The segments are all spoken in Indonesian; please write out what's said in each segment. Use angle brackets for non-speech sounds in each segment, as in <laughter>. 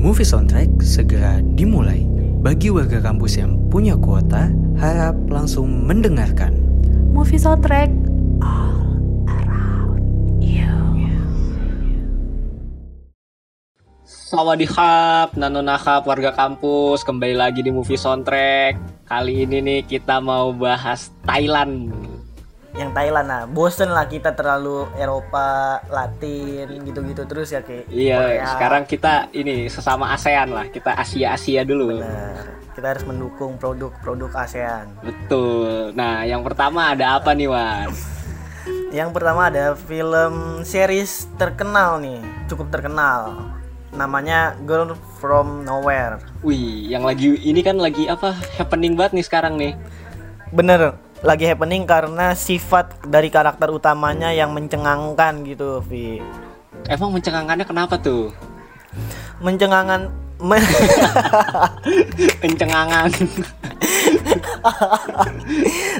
Movie Soundtrack segera dimulai. Bagi warga kampus yang punya kuota, harap langsung mendengarkan. Movie soundtrack all around you. Sawadihap, nanonahap warga kampus Kembali lagi di Movie Soundtrack Kali ini nih kita mau bahas Thailand yang Thailand. Nah bosen lah kita terlalu Eropa Latin gitu-gitu terus ya kayak Iya, Korea. sekarang kita ini sesama ASEAN lah. Kita Asia-Asia dulu. Bener. kita harus mendukung produk-produk ASEAN. Betul. Nah, yang pertama ada apa nih, Wan? <laughs> yang pertama ada film series terkenal nih cukup terkenal. Namanya Girl from Nowhere. Wih, yang lagi ini kan lagi apa happening banget nih sekarang nih. Bener lagi happening karena sifat dari karakter utamanya yang mencengangkan gitu Vi Emang mencengangkannya kenapa tuh? mencengangan me- <laughs> Pencengangan <laughs>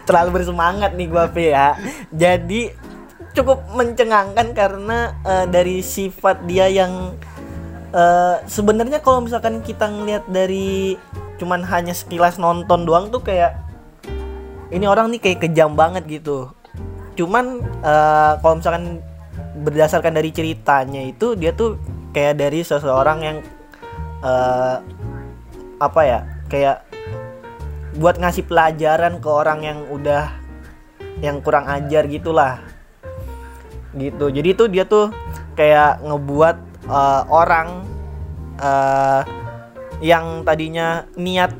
terlalu bersemangat nih gua Pi ya. Jadi cukup mencengangkan karena eh, dari sifat dia yang eh, sebenarnya kalau misalkan kita ngelihat dari cuman hanya sekilas nonton doang tuh kayak ini orang nih kayak kejam banget gitu. Cuman eh, kalau misalkan berdasarkan dari ceritanya itu dia tuh kayak dari seseorang yang eh, apa ya kayak buat ngasih pelajaran ke orang yang udah yang kurang ajar gitulah gitu jadi tuh dia tuh kayak ngebuat eh, orang eh, yang tadinya niat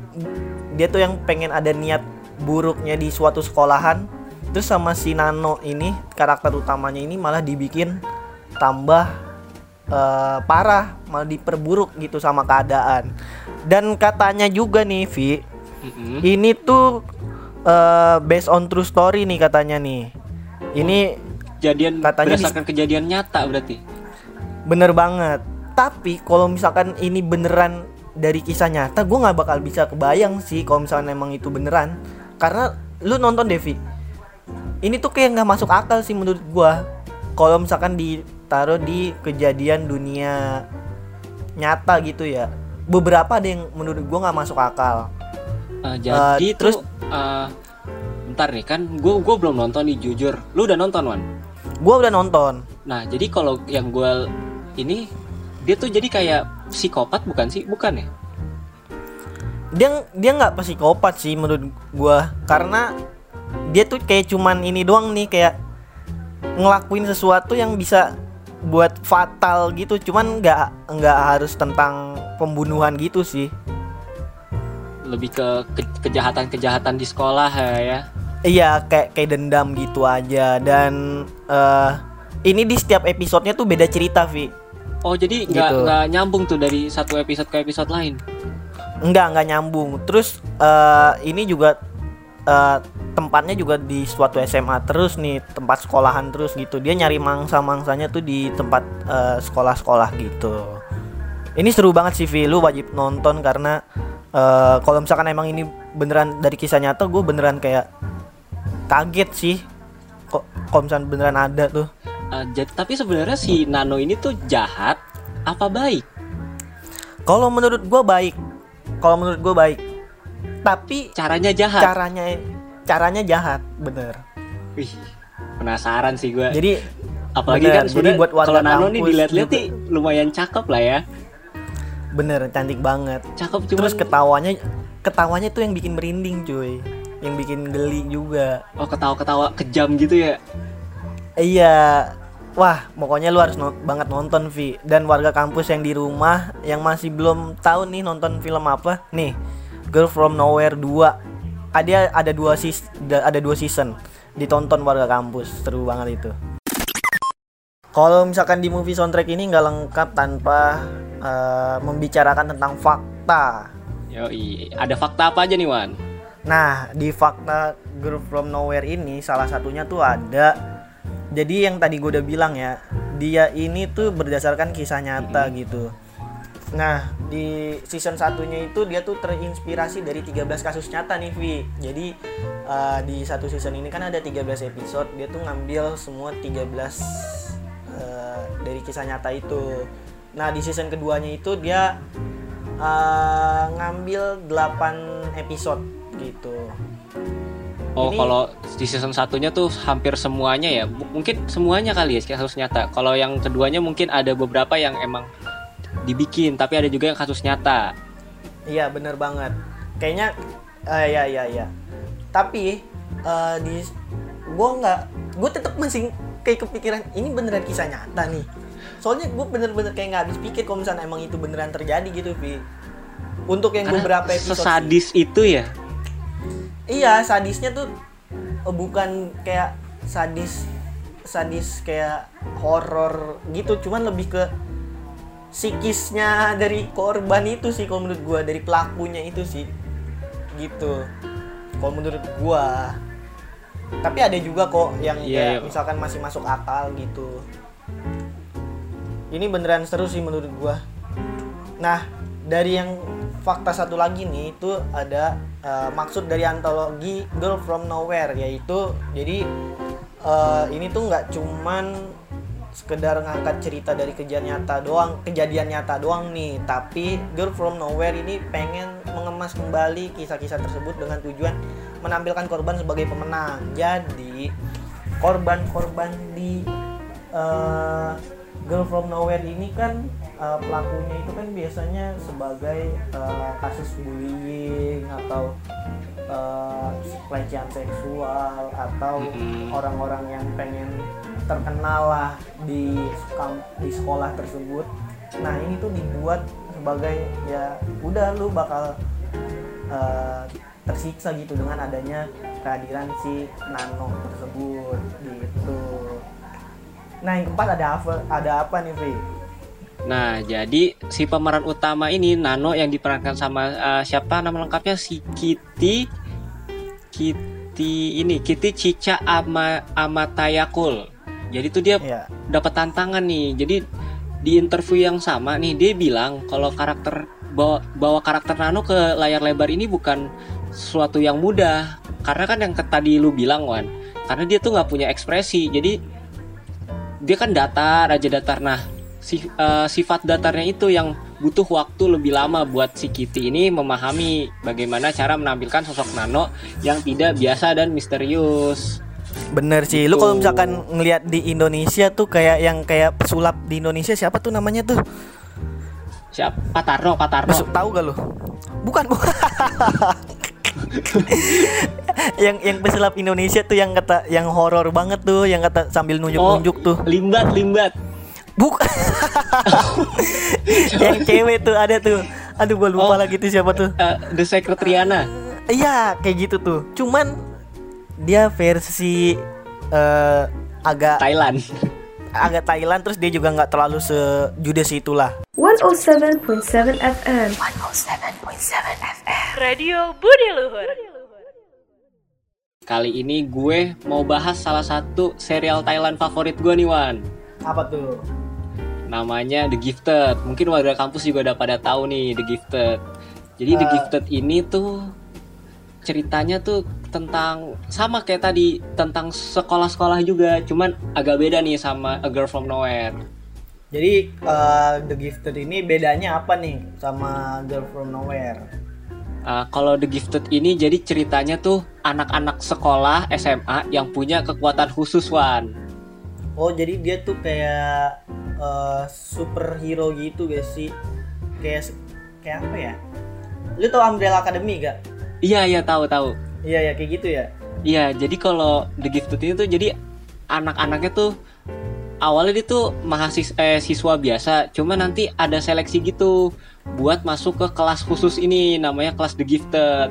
dia tuh yang pengen ada niat buruknya di suatu sekolahan terus sama si Nano ini karakter utamanya ini malah dibikin tambah eh, parah malah diperburuk gitu sama keadaan dan katanya juga nih Vi Mm-mm. ini tuh eh, based on true story nih katanya nih. Ini Kejadian Katanya di- berdasarkan kejadian nyata berarti bener banget. Tapi kalau misalkan ini beneran dari kisah nyata, gue nggak bakal bisa kebayang sih kalau misalkan emang itu beneran. Karena lu nonton Devi, ini tuh kayak nggak masuk akal sih menurut gue. Kalau misalkan ditaruh di kejadian dunia nyata gitu ya, beberapa ada yang menurut gue nggak masuk akal. Eh, jadi Eh, terus terus- bentar nih kan gue gue belum nonton nih jujur lu udah nonton Wan Gue udah nonton. nah jadi kalau yang gue ini dia tuh jadi kayak psikopat bukan sih bukan ya dia dia nggak psikopat sih menurut gua. Karena dia tuh kayak cuman ini doang nih kayak ngelakuin sesuatu yang bisa buat fatal gitu. Cuman nggak nggak harus tentang pembunuhan gitu sih. Lebih ke, ke- kejahatan-kejahatan di sekolah ya, ya. Iya kayak kayak dendam gitu aja. Dan eh ini di setiap episodenya tuh beda cerita Vi. Oh jadi nggak Gitu. nggak nyambung tuh dari satu episode ke episode lain Enggak, enggak nyambung. Terus eh, ini juga eh, tempatnya juga di suatu SMA terus nih, tempat sekolahan terus gitu. Dia nyari mangsa-mangsanya tuh di tempat eh, sekolah-sekolah gitu. Ini seru banget sih, Vi. Lu wajib nonton karena eh, kalau misalkan emang ini beneran dari kisah nyata, gue beneran kayak kaget sih. Kok kalau misalkan beneran ada tuh. Eh, jadi tapi sebenarnya si Nano ini tuh jahat apa baik Kalau menurut gue baik. Kalau menurut gue baik. Tapi caranya jahat caranya caranya jahat, bener. Wih, penasaran sih gue Jadi apalagi bener, kan jadi buat kalau Nano nih dilihat-lihat nih lumayan cakep lah ya bener cantik banget. cakep cuman Terus ketawanya ketawanya tuh yang bikin merinding cuy, yang bikin geli juga. oh ketawa-ketawa kejam gitu ya Iya, wah pokoknya lu harus non- banget nonton Vi. Dan warga kampus yang di rumah yang masih belum tahu nih nonton film apa. Nih Girl from Nowhere 2 ada ada dua sis ada dua season. Ditonton warga kampus. Seru banget itu. Kalau misalkan di movie soundtrack ini nggak lengkap tanpa eh, membicarakan tentang fakta. Yoi, ada fakta apa aja nih Wan? Nah, di fakta Girl From Nowhere ini salah satunya tuh ada jadi yang tadi gue udah bilang ya, dia ini tuh berdasarkan kisah nyata gitu. Nah, di season satunya itu dia tuh terinspirasi dari 13 kasus nyata nih, Vi. Jadi eh, di satu season ini kan ada 13 episode, dia tuh ngambil semua 13 eh, dari kisah nyata itu. Nah, di season keduanya itu dia eh, ngambil 8 episode gitu. Oh, Ini- kalau di season satunya tuh hampir semuanya ya. M- Mungkin semuanya kali ya kasus nyata. Kalau yang keduanya mungkin ada beberapa yang emang dibikin, tapi ada juga yang kasus nyata. Iya bener banget. Kayaknya eh ya ya ya. Tapi eh, di gue nggak, gue tetap masih kayak kepikiran ini beneran kisah nyata nih. Soalnya gue bener-bener kayak nggak habis pikir kalau misalnya emang itu beneran terjadi gitu, Vi. Untuk yang Karena beberapa episode. sesadis itu ya. Iya, sadisnya tuh eh, bukan kayak sadis sadis kayak horor gitu, cuman lebih ke psikisnya dari korban itu sih kalau menurut gua dari pelakunya itu sih. Gitu. Kalau menurut gua. Tapi ada juga kok yang Iya, kayak iya. misalkan masih masuk akal gitu. Ini beneran seru sih menurut gua. Nah, dari yang fakta satu lagi nih itu ada eh, maksud dari antologi Girl from Nowhere yaitu jadi eh, ini tuh nggak cuman sekedar ngangkat cerita dari kejadian nyata doang, kejadian nyata doang nih, tapi Girl from Nowhere ini pengen mengemas kembali kisah-kisah tersebut dengan tujuan menampilkan korban sebagai pemenang. Jadi korban-korban di eh, Girl from Nowhere ini kan eh, pelakunya itu kan biasanya sebagai eh, kasus bullying atau eh, pelecehan seksual atau orang-orang yang pengen terkenal lah di di sekolah tersebut. Nah ini tuh dibuat sebagai ya udah lu bakal eh, tersiksa gitu dengan adanya kehadiran si Nano tersebut gitu. Nah yang keempat ada apa? Ada apa nih, Vi? Nah, jadi si pemeran utama ini Nano yang diperankan sama eh, siapa nama lengkapnya si Kitty Kitty ini Kitty Cica Ama Amatayakul. Jadi tuh dia Iya. dapat tantangan nih. Jadi di interview yang sama nih dia bilang kalau karakter bawa, bawa karakter Nano ke layar lebar ini bukan sesuatu yang mudah. Karena kan yang tadi lu bilang Wan, karena dia tuh nggak punya ekspresi. Jadi dia kan datar aja datar. Nah, si- eh, sifat datarnya itu yang butuh waktu lebih lama buat si Kitty ini memahami bagaimana cara menampilkan sosok Nano yang tidak biasa dan misterius. Bener sih. Lu kalau misalkan ngelihat di Indonesia tuh kayak yang kayak pesulap di Indonesia siapa tuh namanya tuh? Siapa? Patarno, Patarno. Tahu gak lu? Bukan, bukan. <laughs> <laughs> yang yang pesulap Indonesia tuh yang kata yang horor banget tuh, yang kata sambil nunjuk-nunjuk tuh. Limbat, limbat. Bukan. <laughs> yang cewek tuh ada tuh. Aduh gua lupa Oh. lagi tuh siapa tuh. Eh, The Secret Riana. Iya, kayak gitu tuh. Cuman dia versi eh, agak Thailand. agak Thailand terus dia juga nggak terlalu sejudes itulah. 107.7 FM. Radio Budi Luhur. Kali ini gue mau bahas salah satu serial Thailand favorit gue nih Wan. Apa tuh? Namanya The Gifted. Mungkin warga kampus juga udah pada tahu nih The Gifted. Jadi The Eh. Gifted ini tuh ceritanya tuh tentang sama kayak tadi tentang sekolah-sekolah juga, cuman agak beda nih sama A Girl From Nowhere. Jadi eh, The Gifted ini bedanya apa nih sama Girl From Nowhere? Uh, kalau The Gifted ini jadi ceritanya tuh anak-anak sekolah SMA yang punya kekuatan khusus Wan. Oh jadi dia tuh kayak eh, superhero gitu gak sih? Kayak kayak apa ya? Lu tau Umbrella Academy gak? Iya iya tahu tahu. Iya ya kayak gitu ya. Iya jadi kalau The Gifted ini tuh jadi anak-anaknya tuh awalnya dia tuh mahasiswa eh, siswa biasa, cuma nanti ada seleksi gitu buat masuk ke kelas khusus ini namanya kelas The Gifted.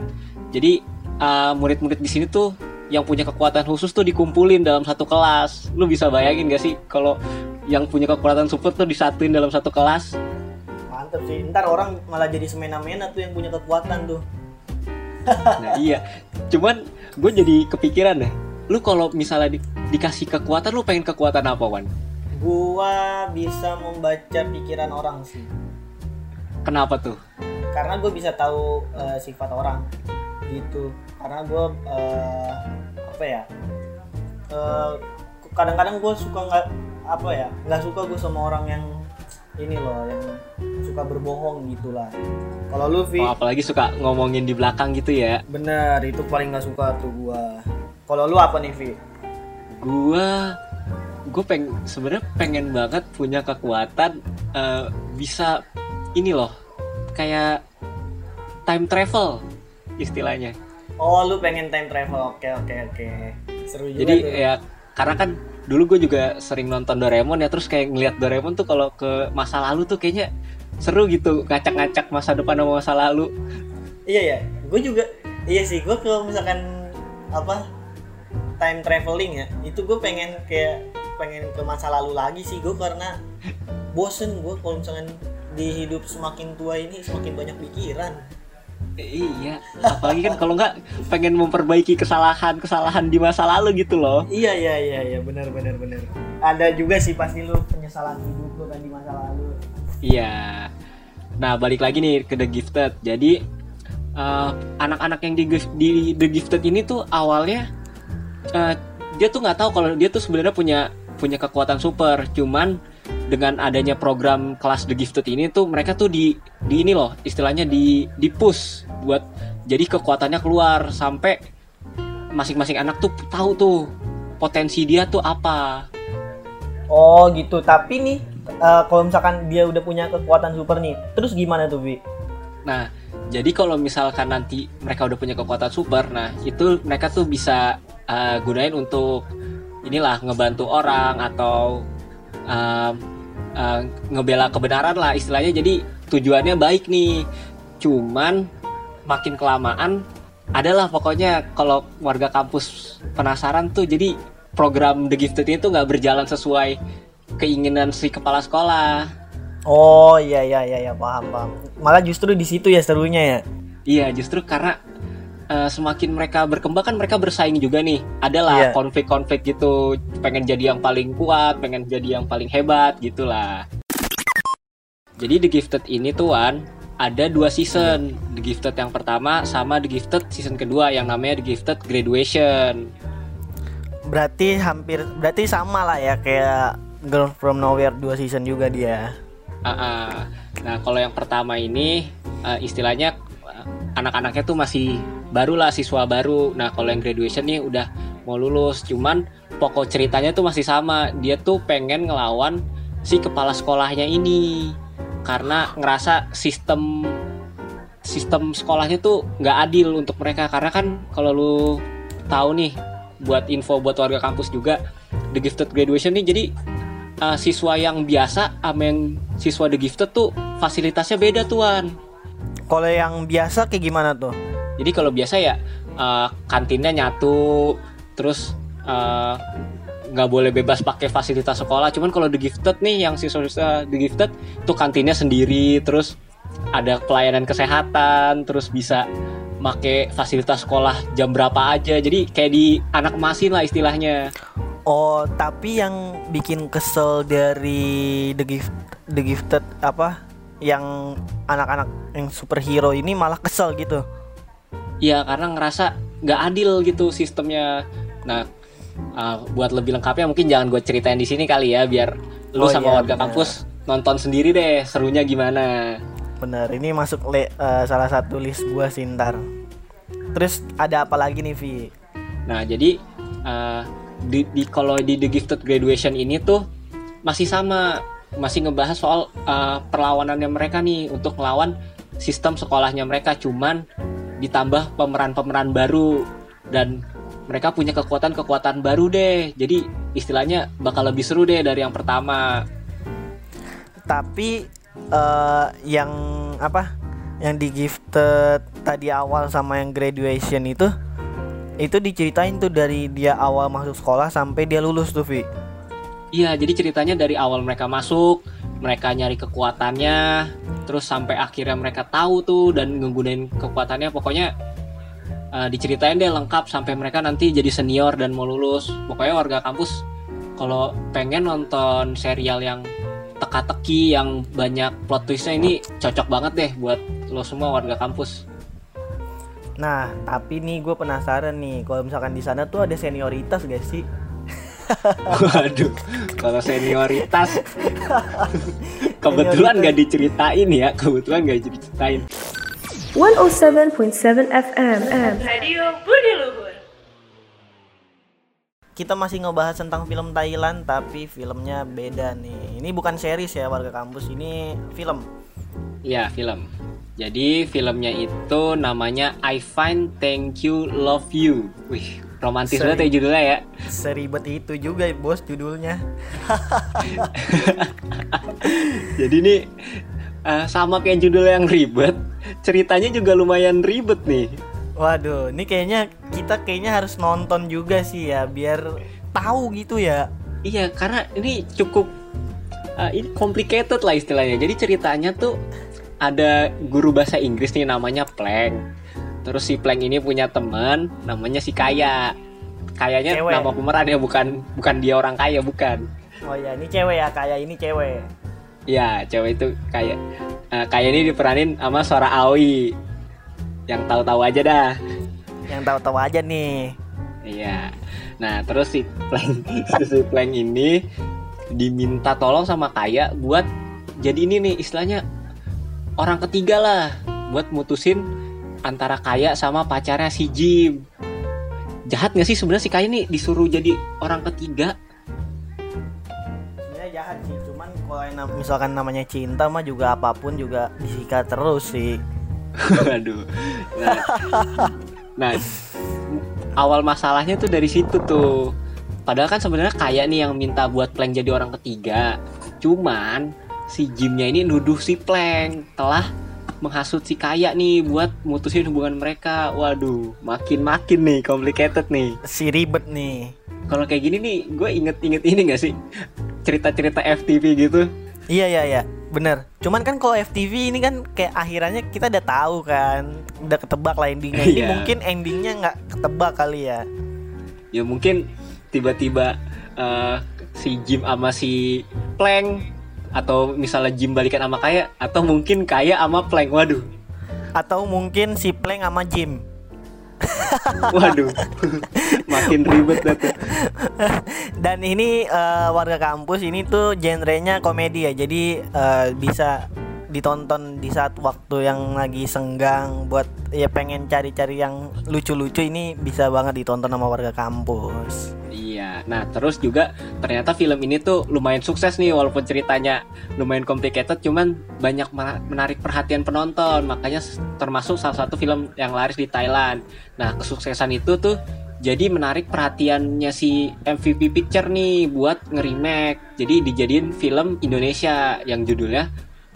Jadi uh, murid-murid di sini tuh yang punya kekuatan khusus tuh dikumpulin dalam satu kelas. Lu bisa bayangin gak sih kalau yang punya kekuatan super tuh disatuin dalam satu kelas? Mantep sih. Ntar orang malah jadi semena-mena tuh yang punya kekuatan tuh. Nah iya, cuman gue jadi kepikiran deh. Lu kalau misalnya di- dikasih kekuatan, lu pengen kekuatan apa, Wan? Gua bisa membaca pikiran orang sih. Kenapa tuh? karena gue bisa tahu eh, sifat orang gitu. Karena gue eh, apa ya eh, kadang-kadang gue suka nggak apa ya nggak suka gue sama orang yang ini loh yang suka berbohong gitulah. Kalau lu Vi? Oh, apalagi suka ngomongin di belakang gitu ya. bener itu paling nggak suka tuh gua. Kalau lu apa nih Vi? Gua gue peng sebenarnya pengen banget punya kekuatan eh, bisa ini loh kayak time travel istilahnya. oh lu pengen time travel oke oke oke seru juga Jadi tuh. ya karena kan dulu gue juga sering nonton Doraemon ya terus kayak ngeliat Doraemon tuh kalau ke masa lalu tuh kayaknya seru gitu ngacak-ngacak masa depan sama masa lalu. iya ya gue juga iya sih gue kalau misalkan apa time traveling ya itu gue pengen kayak pengen ke masa lalu lagi sih gue karena bosen gue kalau misalkan di hidup semakin tua ini semakin banyak pikiran Eh, iya, apalagi kan kalau nggak pengen memperbaiki kesalahan-kesalahan di masa lalu gitu loh. iya iya iya iya benar benar benar ada juga sih pasti lu penyesalan hidup lu kan di masa lalu Iya. Nah, balik lagi nih ke The Gifted. Jadi eh, anak-anak yang di, di The Gifted ini tuh awalnya eh, dia tuh nggak tahu kalau dia tuh sebenarnya punya punya kekuatan super. Cuman dengan adanya program kelas The Gifted ini tuh mereka tuh di di ini loh, istilahnya di di push buat jadi kekuatannya keluar sampai masing-masing anak tuh tahu tuh potensi dia tuh apa. oh gitu tapi nih eh, kalau misalkan dia udah punya kekuatan super nih terus gimana tuh Vi Nah, jadi kalau misalkan nanti mereka udah punya kekuatan super, nah itu mereka tuh bisa uh, gunain untuk inilah ngebantu orang atau um, uh, ngebela kebenaran lah istilahnya. Jadi tujuannya baik nih. Cuman makin kelamaan adalah pokoknya kalau warga kampus penasaran tuh jadi program The Gifted ini tuh nggak berjalan sesuai keinginan si kepala sekolah. Oh iya iya iya ya, paham paham. Malah justru di situ ya serunya ya. Iya, justru karena eh, semakin mereka berkembang kan mereka bersaing juga nih. Adalah konflik-konflik gitu, pengen jadi yang paling kuat, pengen jadi yang paling hebat gitulah. Jadi The Gifted ini tuan ada dua season. The Gifted yang pertama sama The Gifted season kedua yang namanya The Gifted Graduation. Berarti hampir berarti sama lah ya kayak Girl from Nowhere dua season juga dia. Ah, ah. Nah, kalau yang pertama ini eh, istilahnya eh, anak-anaknya tuh masih baru lah siswa baru. Nah, kalau yang graduation nih udah mau lulus, cuman pokok ceritanya tuh masih sama. Dia tuh pengen ngelawan si kepala sekolahnya ini karena ngerasa sistem sistem sekolahnya tuh nggak adil untuk mereka karena kan kalau lu tahu nih buat info buat warga kampus juga The Gifted Graduation nih jadi uh, siswa yang biasa yang siswa The Gifted tuh fasilitasnya beda tuan. Kalau yang biasa kayak gimana tuh? Jadi kalau biasa ya uh, kantinnya nyatu, terus uh, nggak boleh bebas pakai fasilitas sekolah. Cuman kalau The Gifted nih yang siswa-siswa The Gifted tuh kantinnya sendiri, terus ada pelayanan kesehatan, terus bisa make fasilitas sekolah jam berapa aja. Jadi kayak di anak emasin lah istilahnya. Oh, tapi yang bikin kesel dari The Gift The Gifted apa? Yang anak-anak yang superhero ini malah kesel gitu. Iya karena ngerasa nggak adil gitu sistemnya. Nah uh, buat lebih lengkapnya mungkin jangan gue ceritain di sini kali ya biar Oh lu sama iya, warga benar. kampus nonton sendiri deh serunya gimana. Bener, ini masuk le- eh, salah satu list gua sih ntar. Terus ada apa lagi nih Vi? Nah jadi uh, di, di kalau di The Gifted Graduation ini tuh masih sama masih ngebahas soal uh, perlawanannya mereka nih untuk melawan sistem sekolahnya mereka cuman ditambah pemeran-pemeran baru dan mereka punya kekuatan-kekuatan baru deh jadi istilahnya bakal lebih seru deh dari yang pertama Tapi eh, yang apa? Yang di gifted tadi awal sama yang graduation itu itu diceritain tuh dari dia awal masuk sekolah sampai dia lulus tuh Vi. Iya, jadi ceritanya dari awal mereka masuk, mereka nyari kekuatannya, terus sampai akhirnya mereka tahu tuh dan nggunain kekuatannya. Pokoknya eh, diceritain deh lengkap sampai mereka nanti jadi senior dan mau lulus. Pokoknya warga kampus kalau pengen nonton serial yang teka-teki yang banyak plot twistnya ini cocok banget deh buat lo semua warga kampus. Nah, tapi nih gue penasaran nih, kalau misalkan di sana tuh ada senioritas gak sih? Waduh, kalau senioritas kebetulan nggak diceritain ya, kebetulan nggak diceritain. 107.7 FM. Radio Budi Luhur. Kita masih ngebahas tentang film Thailand tapi filmnya beda nih. Ini bukan series ya warga kampus, ini film. Ya, film. Jadi filmnya itu namanya I Find Thank You Love You. Wih, romantis Seri. banget ya judulnya ya. Seribet itu juga bos judulnya. <laughs> Jadi ini eh, sama kayak judul yang ribet, ceritanya juga lumayan ribet nih. Waduh, ini kayaknya kita kayaknya harus nonton juga sih ya biar tahu gitu ya. Iya, karena ini cukup eh, ini complicated lah istilahnya. Jadi ceritanya tuh ada guru bahasa Inggris nih namanya Plank. Terus si Plank ini punya teman namanya si Kaya. Kayaknya Cewek. nama pemeran ya bukan bukan dia orang kaya bukan. Oh ya, ini cewek ya, kayak ini cewek. Iya, cewek itu kayak eh, kayak ini diperanin sama suara Aoi. Yang tahu-tahu aja dah. Yang tahu-tahu aja nih. Iya. Nah, terus si Plank <laughs> si Plank ini diminta tolong sama Kaya buat jadi ini nih istilahnya orang ketiga lah buat mutusin antara Kaya sama pacarnya si Jim. Jahat gak sih sebenarnya si Kaya nih disuruh jadi orang ketiga? Sebenarnya jahat sih, cuman kalau misalkan namanya cinta mah juga apa pun juga disikat terus sih. <laughs> Waduh. Nah, nah, awal masalahnya tuh dari situ tuh. Padahal kan sebenarnya kayak nih yang minta buat Plank jadi orang ketiga. Cuman si Jimnya ini nuduh si Plank telah menghasut si Kaya nih buat mutusin hubungan mereka. Waduh, makin-makin nih complicated nih. Si ribet nih. Kalau kayak gini nih, gue inget-inget ini gak sih? Cerita-cerita FTV gitu. Iya iya iya, bener. Cuman kan kalau FTV ini kan kayak akhirannya kita udah tahu kan, udah ketebak lah endingnya. Ini Iya. mungkin endingnya nggak ketebak kali ya. ya mungkin tiba-tiba eh, si Jim sama si Plank atau misalnya Jim balikan sama Kaya atau mungkin Kaya sama Plank waduh Atau mungkin si Plank sama Jim. <laughs> waduh makin ribet dah tuh Dan ini eh, warga kampus ini tuh genrenya komedi ya. Jadi eh, bisa ditonton di saat waktu yang lagi senggang buat ya pengen cari-cari yang lucu-lucu ini bisa banget ditonton sama warga kampus. iya nah terus juga ternyata film ini tuh lumayan sukses nih walaupun ceritanya lumayan complicated cuman banyak mena- menarik perhatian penonton makanya termasuk salah satu film yang laris di Thailand nah kesuksesan itu tuh jadi menarik perhatiannya si MVP Picture nih buat nge-remake. Jadi dijadiin film Indonesia yang judulnya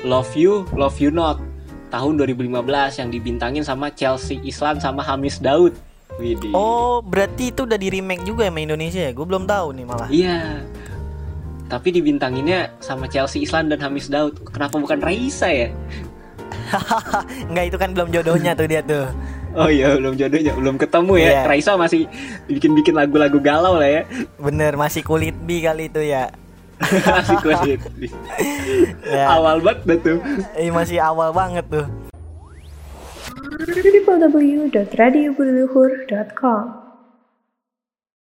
Love You, Love You Not tahun 2015 yang dibintangin sama Chelsea Islan sama Hamis Daud. Widih. Oh, berarti itu udah di remake juga sama Indonesia ya? Gue belum tahu nih malah. Iya. Tapi dibintanginnya sama Chelsea Islan dan Hamis Daud. Kenapa bukan Raisa ya? <laughs> Enggak itu kan belum jodohnya tuh dia tuh. <laughs> Oh iya, belum jodohnya, belum ketemu ya. Iya. Raisa masih bikin-bikin lagu-lagu galau lah ya. Bener masih kulit bi kali itu ya. <laughs> Masih kulit. Ya. Awal banget tuh. Eh, masih awal banget tuh. www.radiobudiluhur.com